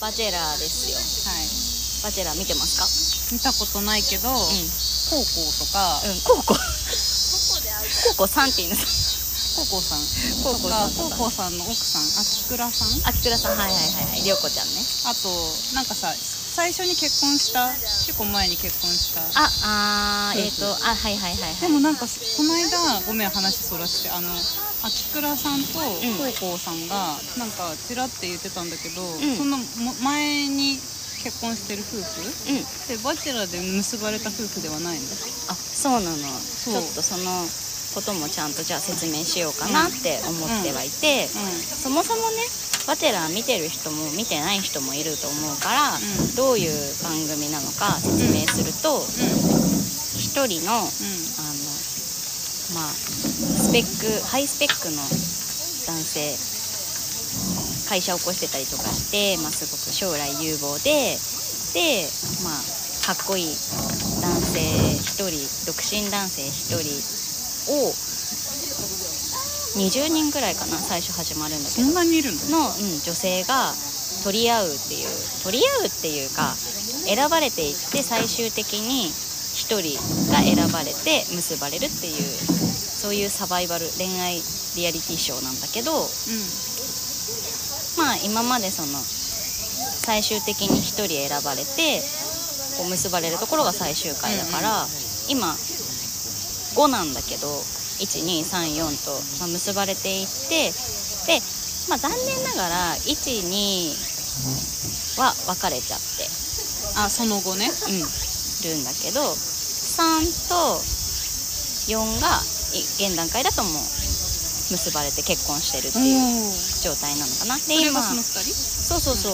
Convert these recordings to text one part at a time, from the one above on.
バチェラーですよ。はい。バチェラー見てますか？見たことないけど、うん。コウコウとか、うんコウココウコさんって言うんですコウコウさんコウコさんとか。コウコウさんの奥さん秋倉さん。秋倉さんはいはいはいはい。りょうこちゃんね。あとなんかさ最初に結婚した？結構前に結婚した。ああーえっ、そう。そうとあはいはいはいはい。でもなんかこの間ごめん話そらしてあの秋倉さんとん。コウコウさんがなんかちらって言ってたんだけど、ん。そのも前に結婚してる夫婦？うん。でバチェラーで結ばれた夫婦ではないの？あそうなの。う。ちょっとそのこともちゃんとじゃあ説明しようかなって思ってはいて、うそもそもねバチェラー見てる人も見てない人もいると思うから、ん。どういう番組なのか説明するとんうん。一、人のあのまあスペックハイスペックの男性会社を起こしてたりとかして、まあ、すごく将来有望ででまあかっこいい男性1人独身男性1人を20人ぐらいかな最初始まるんだけそどんなにいるの？の、うん、女性が取り合うっていう取り合うっていうか選ばれていって最終的に1人が選ばれて結ばれるっていうそういうサバイバル恋愛リアリティショーなんだけどまあ今までその最終的に1人選ばれてこう結ばれるところが最終回だから、今5なんだけど1234と、まあ、結ばれていってで、まあ、残念ながら12は別れちゃって。あその後ね。うん、るんだけど3と4がい現段階だともう結ばれて結婚してるっていう状態なのかな。で今その二人？そうそうそう。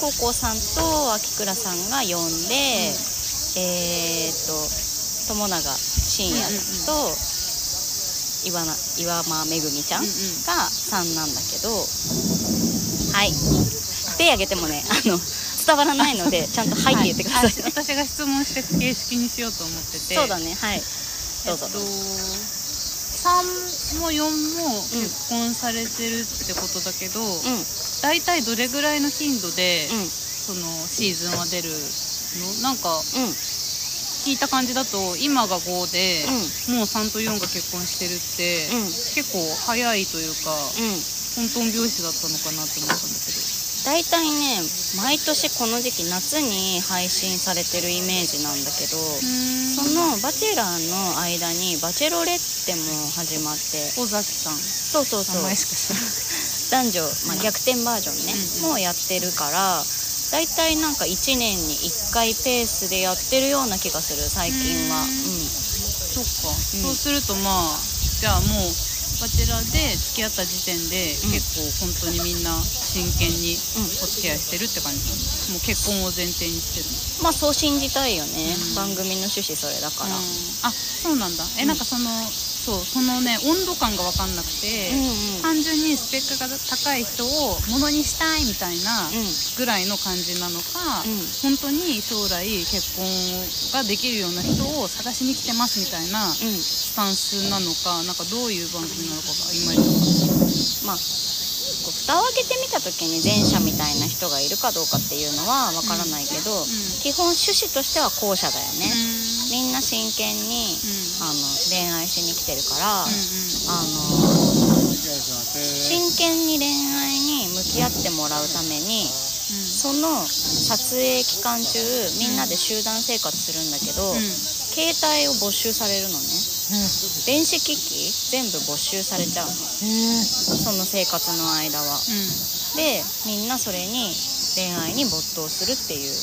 高校さんと秋倉さんが4で、えーっと友永信也と岩な岩間めぐみちゃんうんうん。が3なんだけど。はい。手挙げてもねあの伝わらないのでちゃんと「はい」って言ってください、はあ私が質問して形式にしようと思ってて。そうだね。はい。どうぞ、えっと、3も4も結婚されてるってことだけど、うん。うん大体どれぐらいの頻度で、そのシーズンは出るの？なんかうん聞いた感じだと今が5で、もう3と4が結婚してるって、うん。結構早いというか、うん。トントン拍子だったのかなって思ったんだけど。大体ね毎年この時期夏に配信されてるイメージなんだけどその「バチェラー」の間に「バチェロレッテ」も始まって尾崎さん。そうそうそう。男女、まあ、逆転バージョンね、うん。もうやってるから大体なんか1年に1回ペースでやってるような気がする最近は。ううん。んそっか、うん。そうするとまあじゃあもうバチェラーで付き合った時点で、うん。結構本当にみんな真剣にお付き合いしてるって感じなの、もう結婚を前提にしてるの？まあそう信じたいよね、うん。番組の趣旨それだから、あそうなんだ。え、うんなんかそのそうそのね温度感が分かんなくて、うんうん。単純にスペックが高い人をものにしたいみたいなうん。ぐらいの感じなのか、うん。本当に将来結婚ができるような人を探しに来てますみたいなうん。スタンスなのかなんかどういう番組なのかがいまいち分かん。ないまあ蓋を開けてみた時に前者みたいな人がいるかどうかっていうのはわからないけど、基本趣旨としては後者だよね、みんな真剣に、うん。あの恋愛しに来てるから、うんあの真剣に恋愛に向き合ってもらうためにその撮影期間中みんなで集団生活するんだけど、うん。携帯を没収されるのね。電子機器全部没収されちゃうの。その生活の間は。うん。でみんなそれに恋愛に没頭するっていう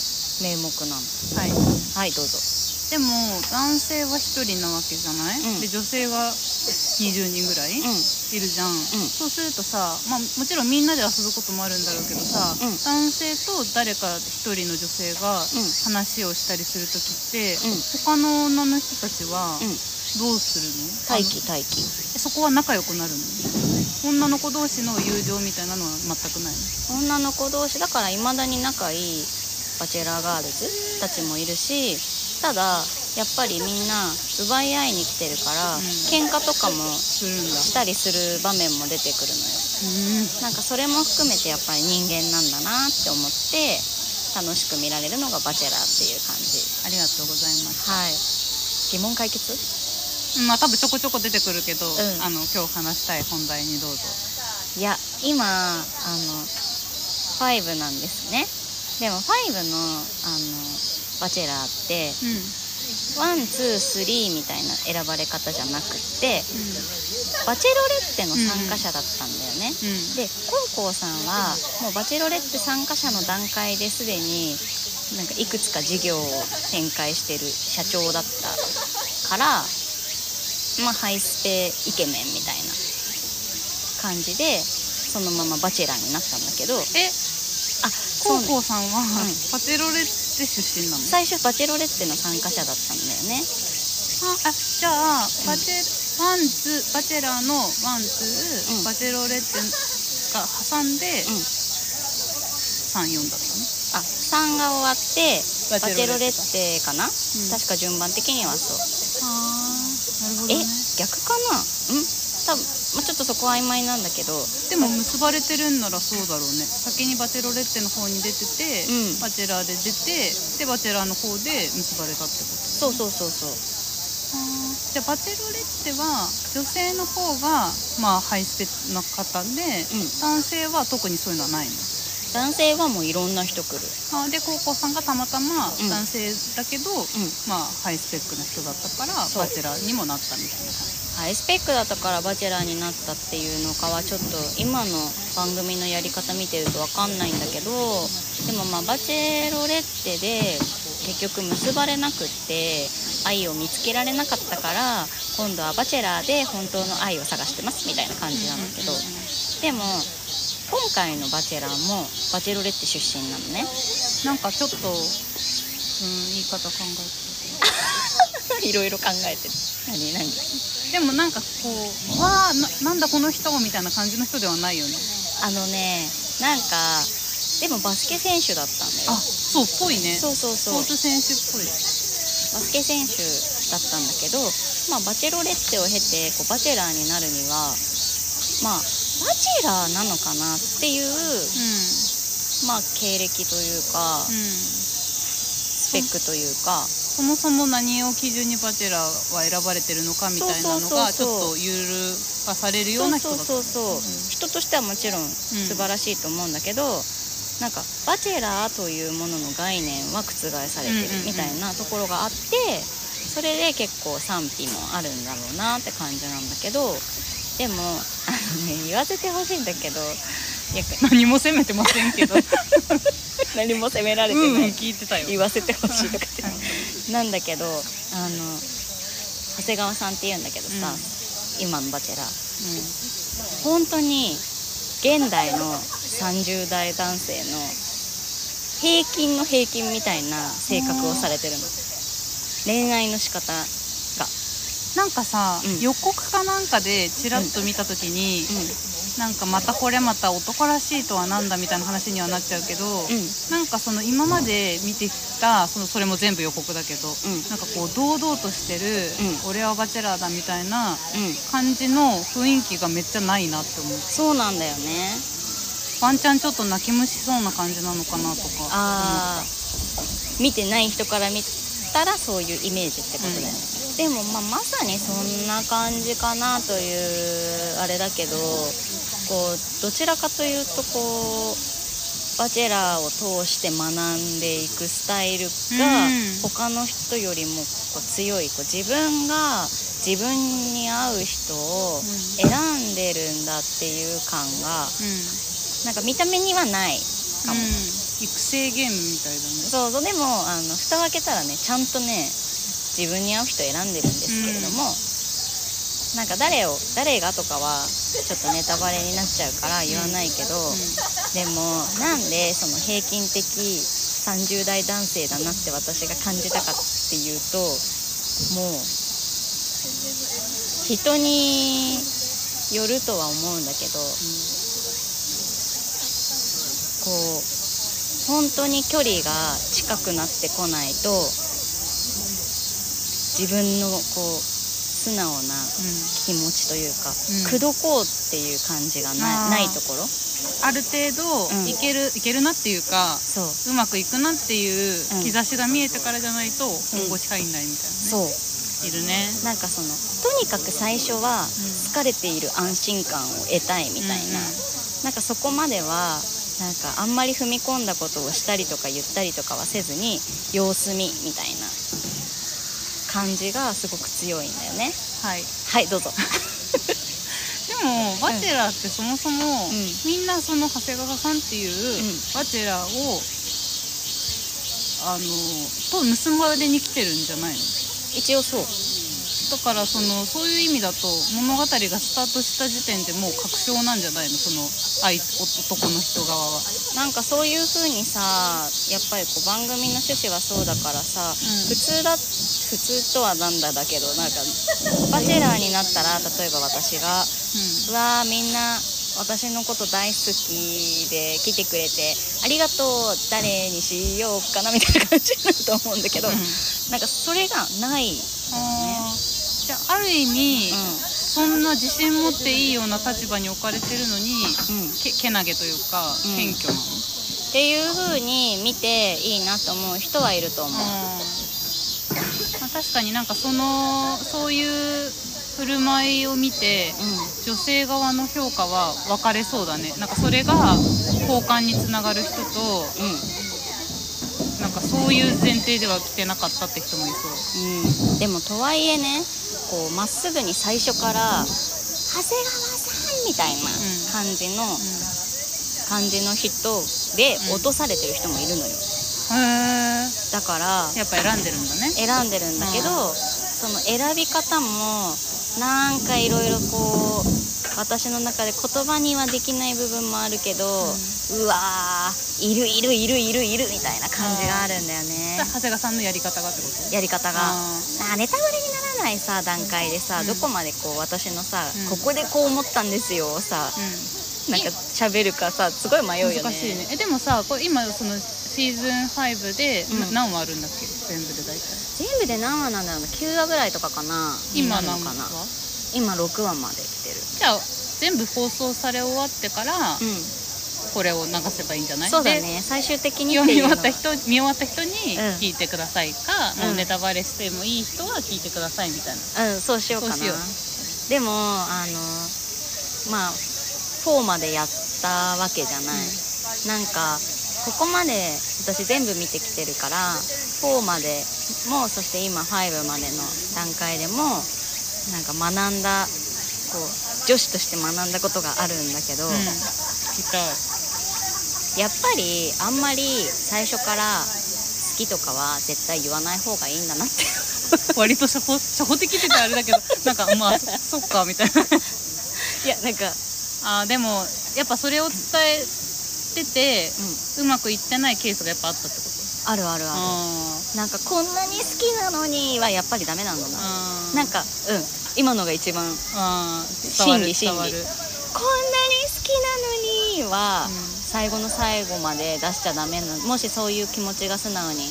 名目なの。はい。はいどうぞでも男性は1人なわけじゃない、うん。で女性は20人ぐらい、うん。いるじゃん、そうするとさ、まあ、もちろんみんなで遊ぶこともあるんだろうけどさ、うん。男性と誰か一人の女性がうん。話をしたりする時って、うん。他の女の人たちはうん。どうするの、待機待機。そこは仲良くなるの？女の子同士の友情みたいなのは全くないの？女の子同士だからいまだに仲いいバチェラーガールズたちもいるしただやっぱりみんな奪い合いに来てるから、うん。喧嘩とかもしたりする場面も出てくるのよ。うん。なんかそれも含めてやっぱり人間なんだなって思って楽しく見られるのが「バチェラー」っていう感じ。ありがとうございます。はい。疑問解決？うんまあ多分ちょこちょこ出てくるけど、ん。あの今日話したい本題にどうぞ。いや今あの5なんですね。でも5のあのバチェラーってうん。ワンツースリーみたいな選ばれ方じゃなくってバチェロレッテの参加者だったんだよね、うん。でコウコウさんはもうバチェロレッテ参加者の段階ですでになんかいくつか事業を展開してる社長だったからまあハイスペイケメンみたいな感じでそのままバチェラーになったんだけど。えあさんは、ん。バチェロレッテ出身なの？最初バチェロレッテの参加者だったんだよね。ああじゃあバチェ、ワンツーバチェラーのワンツー、うん。バチェロレッテが挟んで、うん。34だったの？あ3が終わってババチェロレッテテかな、ん確か順番的にはそう。あなるほどえね逆かな？うん？多分、まあ、ちょっとそこは曖昧なんだけどでも結ばれてるんならそうだろうね。先にバチェロレッテの方に出てて、うん。バチェラーで出てでバチェラーの方で結ばれたってこと。そうそうそうそう。じゃあバチェロレッテは女性の方がまあハイスペな方で、うん。男性は特にそういうのはないの？男性はもういろんな人来る。あで高校さんがたまたまうん。男性だけど、うん。まあハイスペックな人だったからバチェラーにもなったみたいな感じ。ハイスペックだったからバチェラーになったっていうのかはちょっと今の番組のやり方見てると分かんないんだけどでもまあバチェロレッテで結局結ばれなくって愛を見つけられなかったから今度はバチェラーで本当の愛を探してますみたいな感じなんだけど。でも今回のバチェラーもバチェロレッテ出身なのね。なんかちょっと、うん、言い方考え いろいろ考えてる。何何？てでもなんかこうわあななんだこの人みたいな感じの人ではないよね。あのねなんかでもバスケ選手だったんだよ。あそうっぽいね。そうそうそう。スポーツ選手っぽい。バスケ選手だったんだけど、まあ、バチェロレッテを経てこうバチェラーになるにはまあバチェラーなのかなっていう、まあ、経歴というか、うん、うん、スペックというか、そもそも何を基準にバチェラーは選ばれてるのかみたいなのがちょっとゆる化されるような人だそうそう人としてはもちろん素晴らしいと思うんだけど、なんかバチェラーというものの概念は覆されてるみたいなところがあってそれで結構賛否もあるんだろうなって感じなんだけどでもあのね言わせてほしいんだけどいや何も責めてませんけど。何も責められてうんうんない、聞いてたよ。言わせてほしいとかって。はいなんだけどあの長谷川さんって言うんだけどさ、今のバチェラー。本当に現代の30代男性の平均の平均みたいな性格をされてるの。恋愛の仕方がなんかさ、うん。予告かなんかでチラッと見た時に、なんかまたこれまた男らしいとはなんだみたいな話にはなっちゃうけど、うん。うんなんかその今まで見てきたそのそれも全部予告だけど、うん。なんかこう堂々としてる、う俺はバチェラーだみたいなうん。感じの雰囲気がめっちゃないなって思う。そうなんだよね。ワンチャンちょっと泣き虫そうな感じなのかなとか見てない人から見たらそういうイメージってことだよね、でも、まあ、まさにそんな感じかなというあれだけどこうどちらかというとこうバチェラーを通して学んでいくスタイルがうん。他の人よりもこう強いこう自分が自分に合う人を選んでるんだっていう感がうん。なんか見た目にはないかも。うん育成ゲームみたいだね。そうそうでもあの蓋を開けたらねちゃんとね自分に合う人選んでるんですけれども、なんか誰を誰がとかはちょっとネタバレになっちゃうから言わないけど、でもなんでその平均的30代男性だなって私が感じたかっていうともう人によるとは思うんだけど、こう本当に距離が近くなってこないと自分のこう素直な気持ちというか、うん。口説こうっていう感じがあなー。ないところ？ある程度うん。いける、いけるなっていうかそう。うまくいくなっていううん。兆しが見えてからじゃないと本腰入んないみたいなね、そう。いるね。なんかそのとにかく最初は好かれている安心感を得たいみたいな、うんうん。なんかそこまではなんかあんまり踏み込んだことをしたりとか言ったりとかはせずに様子見みたいな感じがすごく強いんだよね。はい。はいどうぞ。でもバチェラーってそもそも、みんなその長谷川さんっていうバチェラーをあのと結ばれに来てるんじゃないの？一応そうだからそのそういう意味だと物語がスタートした時点でもう確証なんじゃないのその愛男の人側は。なんかそういう風にさやっぱりこう番組の趣旨はそうだからさ、ん。普通だ普通とはなんだだけどなんかバチェラーになったら例えば私がうわーみんな私のこと大好きで来てくれてありがとう誰にしようかなみたいな感じになると思うんだけど、うん。なんかそれがない、うん、あーじゃあある意味、そんな自信持っていいような立場に置かれてるのにうん、っけけなげというかうん。謙虚な。の、ていう風に見ていいなと思う人はいると思う、まあ、確かになんかそのそういう振る舞いを見てう女性側の評価は分かれそうだね。なんかそれが好感につながる人とんうん。なんかそういう前提では来てなかったって人もいそう。うん、でもとはいえねこうまっすぐに最初から「長谷川さん」みたいな感じの、感じの人でうん。落とされてる人もいるのよ。だからやっぱ選んでるんだね。選んでるんだけど、その選び方もなんかいろいろこう私の中で言葉にはできない部分もあるけど、うわーいるいるいるいるいるみたいな感じがあるんだよね。長谷川さんのやり方がってこと？やり方が。ああネタバレにならないさ段階でさ、うん。どこまでこう私のさ、うん。ここでこう思ったんですよをさ、ーなんか喋るかさすごい迷うよね。難しいね。えでもさこれ今そのシーズン5で、うん。な何話あるんだっけ？全部で大体。全部で何話なんだろうな。9話ぐらいとかかな。今にな？るのか何話な今6話まで来てる。じゃあ全部放送され終わってから、うん。これを流せばいいんじゃない？そうだでね最終的に読み終わった人見終わった人にうん。聞いてくださいか、うん。もうネタバレしてもいい人は聞いてくださいみたいな。うんそうしようかな。でもあのまあ4までやったわけじゃない、なんかここまで私全部見てきてるから4までもそして今5までの段階でもなんか学んだこう女子として学んだことがあるんだけど、うん。やっぱりあんまり最初から好きとかは絶対言わない方がいいんだなって。割と初歩初歩的って言ったらあれだけどなんかまあそっかみたいな。いやなんかあーでもやっぱそれを伝えてて、うまくいってないケースがやっぱあったってこと？あるあるある。あなんかこんなに好きなのにはやっぱりダメなんだな。あなんかうん今のが一番真理真理伝わる。こんなに好きなのには、うん。最後の最後まで出しちゃダメなもしそういう気持ちが素直に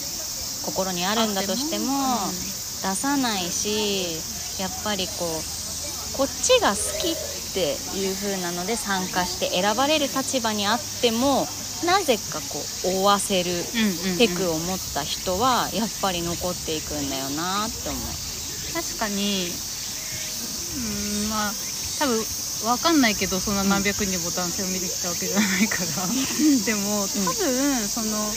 心にあるんだとしてもあっても？出さないしやっぱりこうこっちが好きっていう風なので参加して選ばれる立場にあってもなぜかこう追わせるうんうんうん。テクを持った人はやっぱり残っていくんだよなって思う。確かにうんまあ多分わかんないけどそんな何百人も男性を見てきたわけじゃないから。でも多分その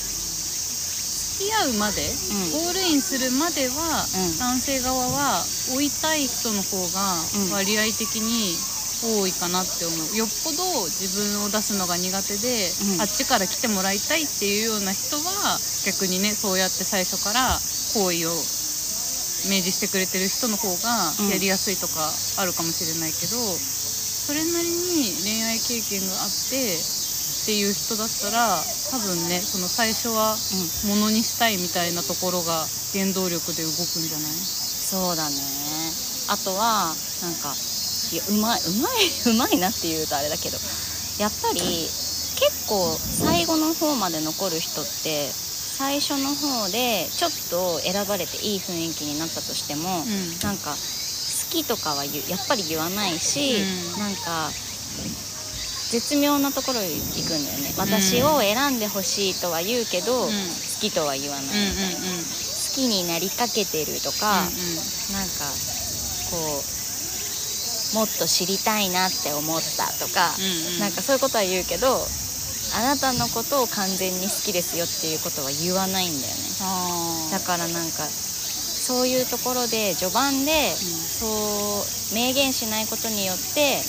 付き合うまで、うん。ゴールインするまでは、うん。男性側は追いたい人の方がうん。割合的に多いかなって思う。よっぽど自分を出すのが苦手で、うん。あっちから来てもらいたいっていうような人は逆にねそうやって最初から好意を明示してくれてる人の方がうん。やりやすいとかあるかもしれないけど、それなりに恋愛経験があってっていう人だったら多分ねその最初はものにしたいみたいなところが原動力で動くんじゃない？そうだね。あとはなんかいやうまいうまい うまいなっていうとあれだけどやっぱり結構最後の方まで残る人って最初の方でちょっと選ばれていい雰囲気になったとしても、うん。なんか好きとかはやっぱり言わないし、うん。なんか絶妙なところに行くんだよね。私を選んでほしいとは言うけど、うん。好きとは言わない、うんうんうん。好きになりかけてるとか、うんうん。なんかこうもっと知りたいなって思ったとか、うんうん。なんかそういうことは言うけどあなたのことを完全に好きですよっていうことは言わないんだよね。あだからなんかそういうところで序盤で、そう明言しないことによって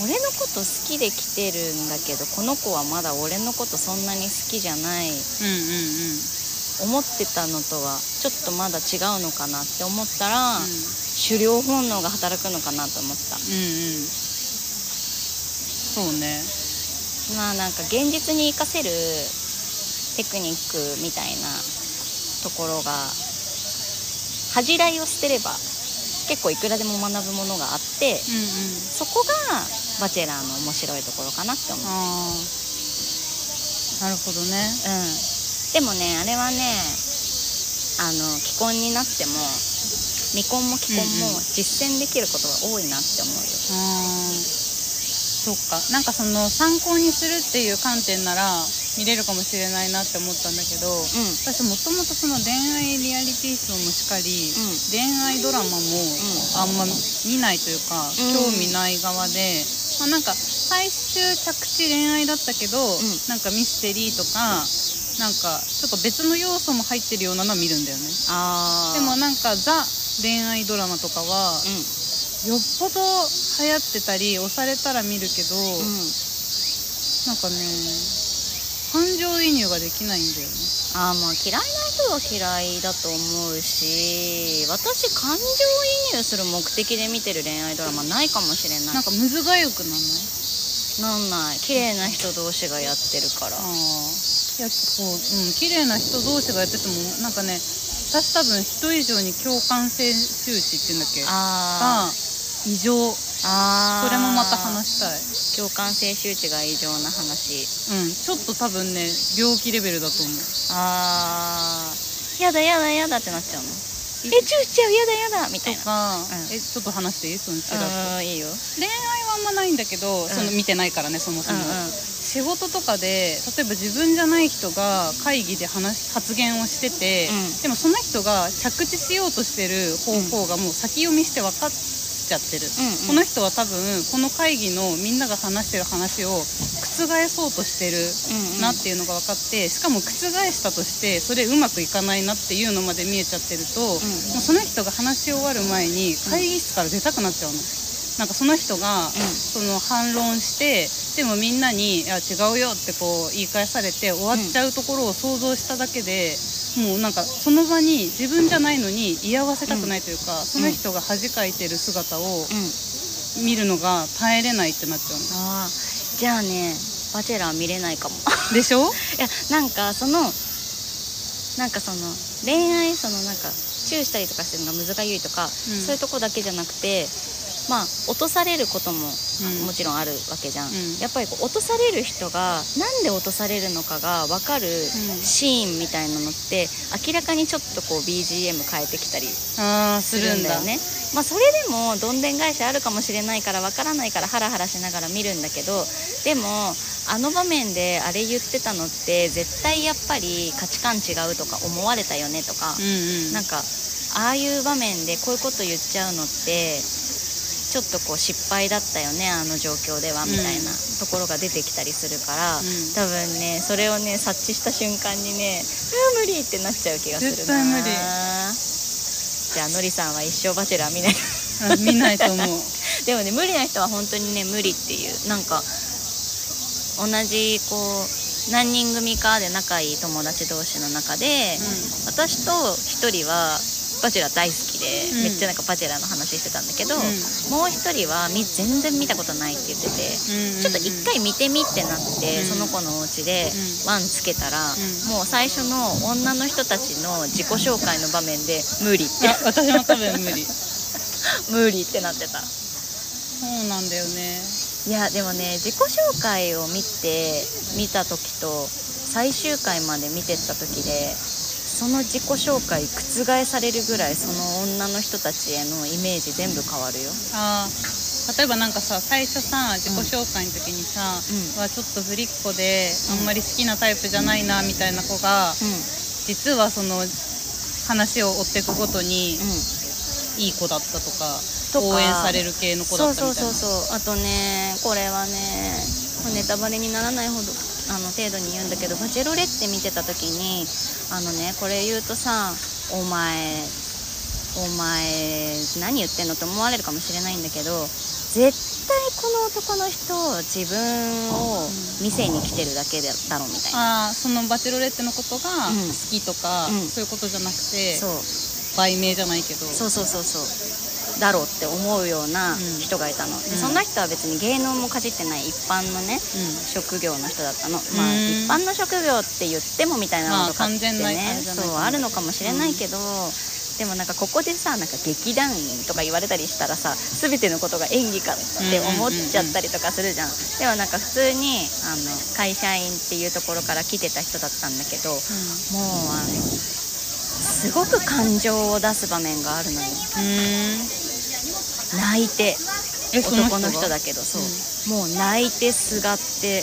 俺のこと好きで来てるんだけどこの子はまだ俺のことそんなに好きじゃない。うんうんうん。思ってたのとはちょっとまだ違うのかなって思ったら、うん。狩猟本能が働くのかなと思った。うんうん。そうねまあなんか現実に活かせるテクニックみたいなところが恥じらいを捨てれば結構いくらでも学ぶものがあってうんうん。そこがバチェラーの面白いところかなって思う。ああなるほどね。うん。でもねあれはねあの既婚になっても未婚も既婚もうんうん。実践できることが多いなって思うよ。あーそっか。なんかその参考にするっていう観点なら見れるかもしれないなって思ったんだけど、うん。私もともとその恋愛リアリティショーもしかり、うん。恋愛ドラマもあんま見ないというか、うん。興味ない側で、まあ、なんか最終着地恋愛だったけど、ん。なんかミステリーとかなんかちょっと別の要素も入ってるようなのは見るんだよね。ああでもなんかザ恋愛ドラマとかは、うん。よっぽど流行ってたり押されたら見るけど、うん。なんかね感情移入ができないんだよね。あーまあ嫌いな人は嫌いだと思うし私感情移入する目的で見てる恋愛ドラマないかもしれない。なんかむずがゆくなんない？なんない。綺麗な人同士がやってるから。ああいやそううん綺麗な人同士がやっててもなんかね私多分人以上に共感性周知っていうんだっけ？あが異常あそれもまた話したい。共感性周知が異常な話。うんちょっと多分ね病気レベルだと思う。あー。やだやだやだってなっちゃうの。えチューしちゃう？やだやだみたいな。とか、うん。えちょっと話していい？そのチラッと。うんいいよ。恋愛はあんまないんだけど、その見てないからねそもそも、仕事とかで例えば自分じゃない人が会議で話発言をしてて、うん。でもその人が着地しようとしてる方向がもう先読みして分かっちゃってる、うんうん。この人は多分この会議のみんなが話してる話を覆そうとしてるうんうん。なっていうのが分かってしかも覆したとしてそれうまくいかないなっていうのまで見えちゃってると、もうその人が話し終わる前に会議室から出たくなっちゃうの。なんかその人が、その反論してでもみんなに「いや違うよ」ってこう言い返されて終わっちゃうところを想像しただけで、もうなんかその場に自分じゃないのに居合わせたくないというか、その人が恥かいてる姿をうん。見るのが耐えれないってなっちゃうああじゃあねバチェラー見れないかも。のでしょ？いやなんかそのなんかその恋愛そのなんかチューしたりとかしてるのがむずがゆいとか、うん。そういうとこだけじゃなくてまあ落とされることも、うん。もちろんあるわけじゃん、うん。やっぱりこう落とされる人がなんで落とされるのかが分かるシーンみたいなのって明らかにちょっとこう BGM 変えてきたりするんだよね。まあそれでもどんでん返しあるかもしれないからわからないからハラハラしながら見るんだけどでもあの場面であれ言ってたのって絶対やっぱり価値観違うとか思われたよねとかう、んうん。なんかああいう場面でこういうこと言っちゃうのってちょっとこう失敗だったよねあの状況ではみたいなところが出てきたりするから、ん。多分ねそれをね察知した瞬間にね「あー無理!」ってなっちゃう気がするな。絶対無理。じゃあのりさんは一生バチェラー見ない。あ見ないと思う。でもね無理な人は本当にね無理っていう。なんか同じこう何人組かで仲いい友達同士の中で、私と一人はバチェラー大好きで、うん。めっちゃなんかバチェラーの話してたんだけど、ん。もう一人はみ全然見たことないって言ってて、うんうんちょっと一回見てみってなって、うん。その子のお家でうん。ワンつけたら、ん。もう最初の女の人たちの自己紹介の場面で無理って。あ私も多分無理。無理ってなってた。そうなんだよね。いやでもね自己紹介を見て見た時と最終回まで見てった時でその自己紹介覆されるぐらいその女の人たちへのイメージ全部変わるよ。あー。例えばなんかさ最初さ自己紹介の時にさ、うん。はちょっとぶりっ子であんまり好きなタイプじゃないなみたいな子がうん。実はその話を追っていくごとにうん。いい子だったとかとか。応援される系の子だったみたいな。そうそうそうそう。あとねこれはねネタバレにならないほどあの程度に言うんだけど「バチェロレッテ」見てた時にあのねこれ言うとさ「お前お前何言ってんの?」って思われるかもしれないんだけど絶対この男の人自分を見せに来てるだけだろみたいな。ああそのバチェロレッテのことがうん好きとか、うんそういうことじゃなくてそう売名じゃないけどそうそうそうそうだろうって思うような人がいたの、うん。でそんな人は別に芸能もかじってない一般のねうん。職業の人だったの。まあうん一般の職業って言ってもみたいなのとかってね。そうあるのかもしれないけど、でもなんかここでさなんか劇団員とか言われたりしたらさ全てのことが演技かって思っちゃったりとかするじゃん,、でもなんか普通にあの会社員っていうところから来てた人だったんだけどもうあのすごく感情を出す場面があるのよ。うんうん泣いて男の人だけどそう、もう泣いてすがって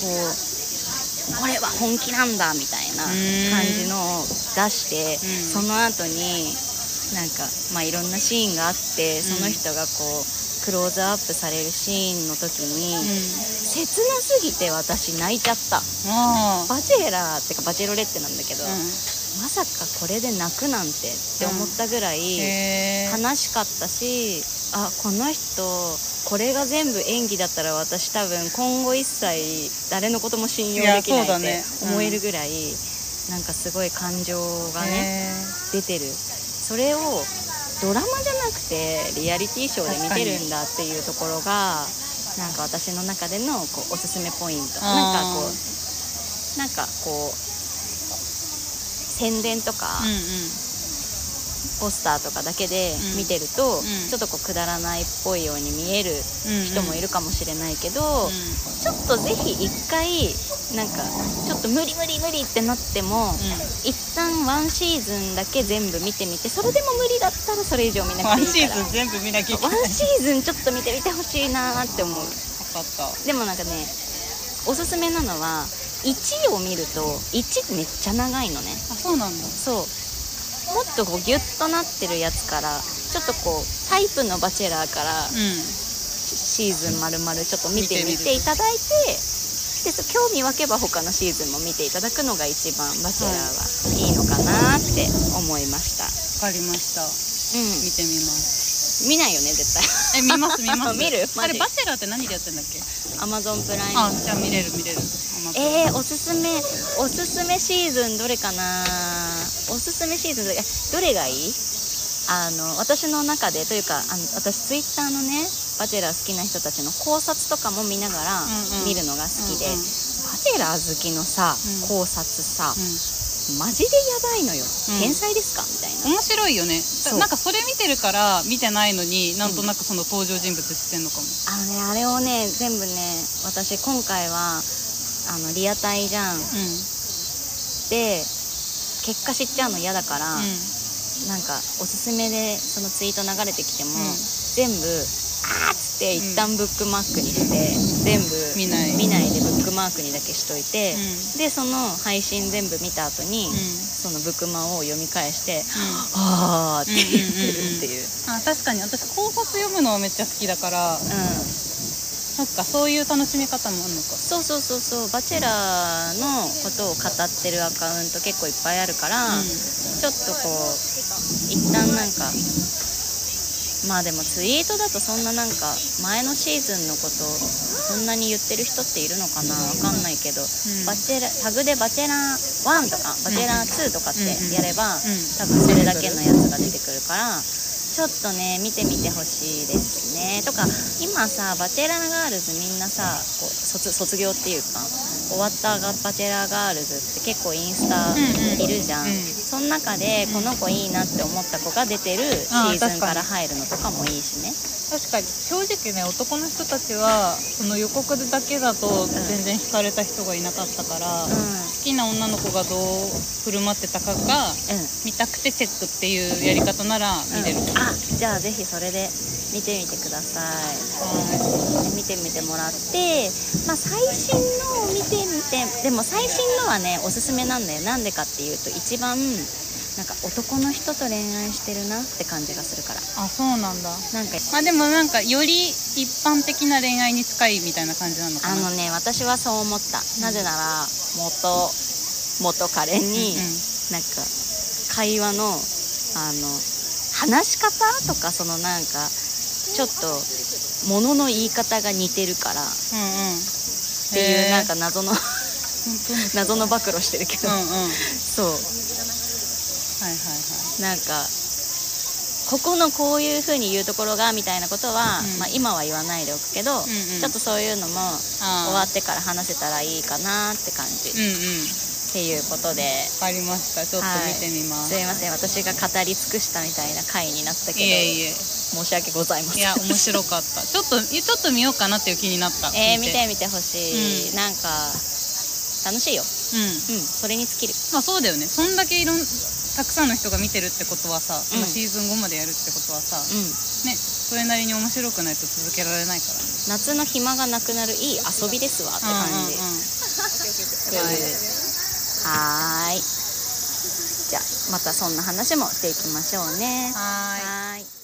こうこれは本気なんだみたいな感じのを出して、うん。その後になんかまあいろんなシーンがあってその人がこうクローズアップされるシーンの時に、うん。切なすぎて私泣いちゃった。あバチェラーってかバチェロレッテなんだけど、あ、うん、まさかこれで泣くなんてって思ったぐらい、悲しかったしあこの人これが全部演技だったら私多分今後一切誰のことも信用できないって思えるぐらい、なんかすごい感情がね出てる。それをドラマじゃなくてリアリティショーで見てるんだっていうところがなんか私の中でのこうおすすめポイント。なんかこうなんかこう宣伝とか、うんうん。ポスターとかだけでうん。見てると、ん。ちょっとこうくだらないっぽいように見える人もいるかもしれないけど、うん。ちょっとぜひ一回なんかちょっと無理無理無理ってなっても、一旦ワンシーズンだけ全部見てみてそれでも無理だったらそれ以上見なワンくていいから。シーズン全部見なきゃいけワない。ンシーズンちょっと見てみてほしいなって思う。分かった。でもなんかねおすすめなのは1を見ると1めっちゃ長いのね。あそうなんだ。そう。もっとこうギュッとなってるやつからちょっとこうタイプのバチェラーからうん。シーズンまるまるちょっと見てみ見ていただいてで興味湧けば他のシーズンも見ていただくのが一番バチェラーはいいのかなって思いました。わかりました。う見てみます。ん 見ないよね絶対。え見ます見ます。見 る？あれバチェラーって何でやってんだっけ？アマゾンプライムあじゃあ見れる見れる。えー、おすすめおすすめシーズンどれかな？おすすめシーズンどれ？がいい？あの私の中でというかあの私ツイッターのねバチェラー好きな人たちの考察とかも見ながら見るのが好きで、うんうん。バチェラー好きのさ、うん。考察さ、うマジでやばいのよ、うん。天才ですか？みたいな、ん面白いよね。そう。なんかそれ見てるから見てないのになんとなくその登場人物知ってんのかも。あのねあれをね全部ね私今回はあのリアタイじゃん。うん。で結果知っちゃうの嫌だから、うん。なんかおすすめでそのツイート流れてきても、うん。全部あーっつって一旦ブックマークにして、全部見ない。でブックマークにだけしといて、うでその配信全部見た後に、うん。そのブックマを読み返して、うん。あーって言ってるっていう。あ確かに。私考察読むのはめっちゃ好きだからうん。そっかそういう楽しみ方もあるのか。そうそうそうそう。バチェラーのことを語ってるアカウント結構いっぱいあるから、うん。ちょっとこう一旦なんかまあでもツイートだとそんななんか前のシーズンのことそんなに言ってる人っているのかなわかんないけど、ん。バチェラタグでバチェラー1とかバチェラー2とかってやれば、うん。多分それだけのやつが出てくるからちょっとね見てみてほしいですね。とか今さバチェラーガールズみんなさこう卒卒業っていうか終わったバチェラーガールズって結構インスタいるじゃん、うん。その中でこの子いいなって思った子が出てるシあーーズンから入るのとかもいいしね。確かに。正直ね男の人たちはその予告だけだと全然惹かれた人がいなかったから、うん。好きな女の子がどう振る舞ってたかがうん。見たくてチェックっていうやり方なら見れる、うんあじゃあぜひそれで見てみてください。はで見てみてもらって、まあ、最新のを見てみてでも最新のはねおすすめなんだよ。なんでかっていうと一番なんか男の人と恋愛してるなって感じがするから。いあそうなんだ。なんかまあでもなんかより一般的な恋愛に近いみたいな感じなのかな。あのね私はそう思った。なぜなら元元彼に、うん。なんか会話のあの話し方とかそのなんかちょっと物の言い方が似てるからっうんうん。っていうなんか謎の謎の暴露してるけど、うんうん。はいそう。はいはいなんかここのこういう風に言うところがみたいなことは、うん。まあ、今は言わないでおくけど、んうん。ちょっとそういうのも終わってから話せたらいいかなって感じ、うんうんっていうことで。わかりました。ちょっと見てみます、はい、すいません。私が語り尽くしたみたいな回になったけど。いえいえ。申し訳ございません。いや面白かった。ちょっとちょっと見ようかなっていう気になった。えー、見てみてほしい、うん。なんか楽しいよ。うん。うん。それに尽きる。まあそうだよね。そんだけいろんたくさんの人が見てるってことはさうん。シーズン5までやるってことはさ、うん。ねそれなりに面白くないと続けられないからね。夏の暇がなくなるいい遊びですわって感じ、うんうんうん。っていうはーい。じゃあまたそんな話もしていきましょうね。はい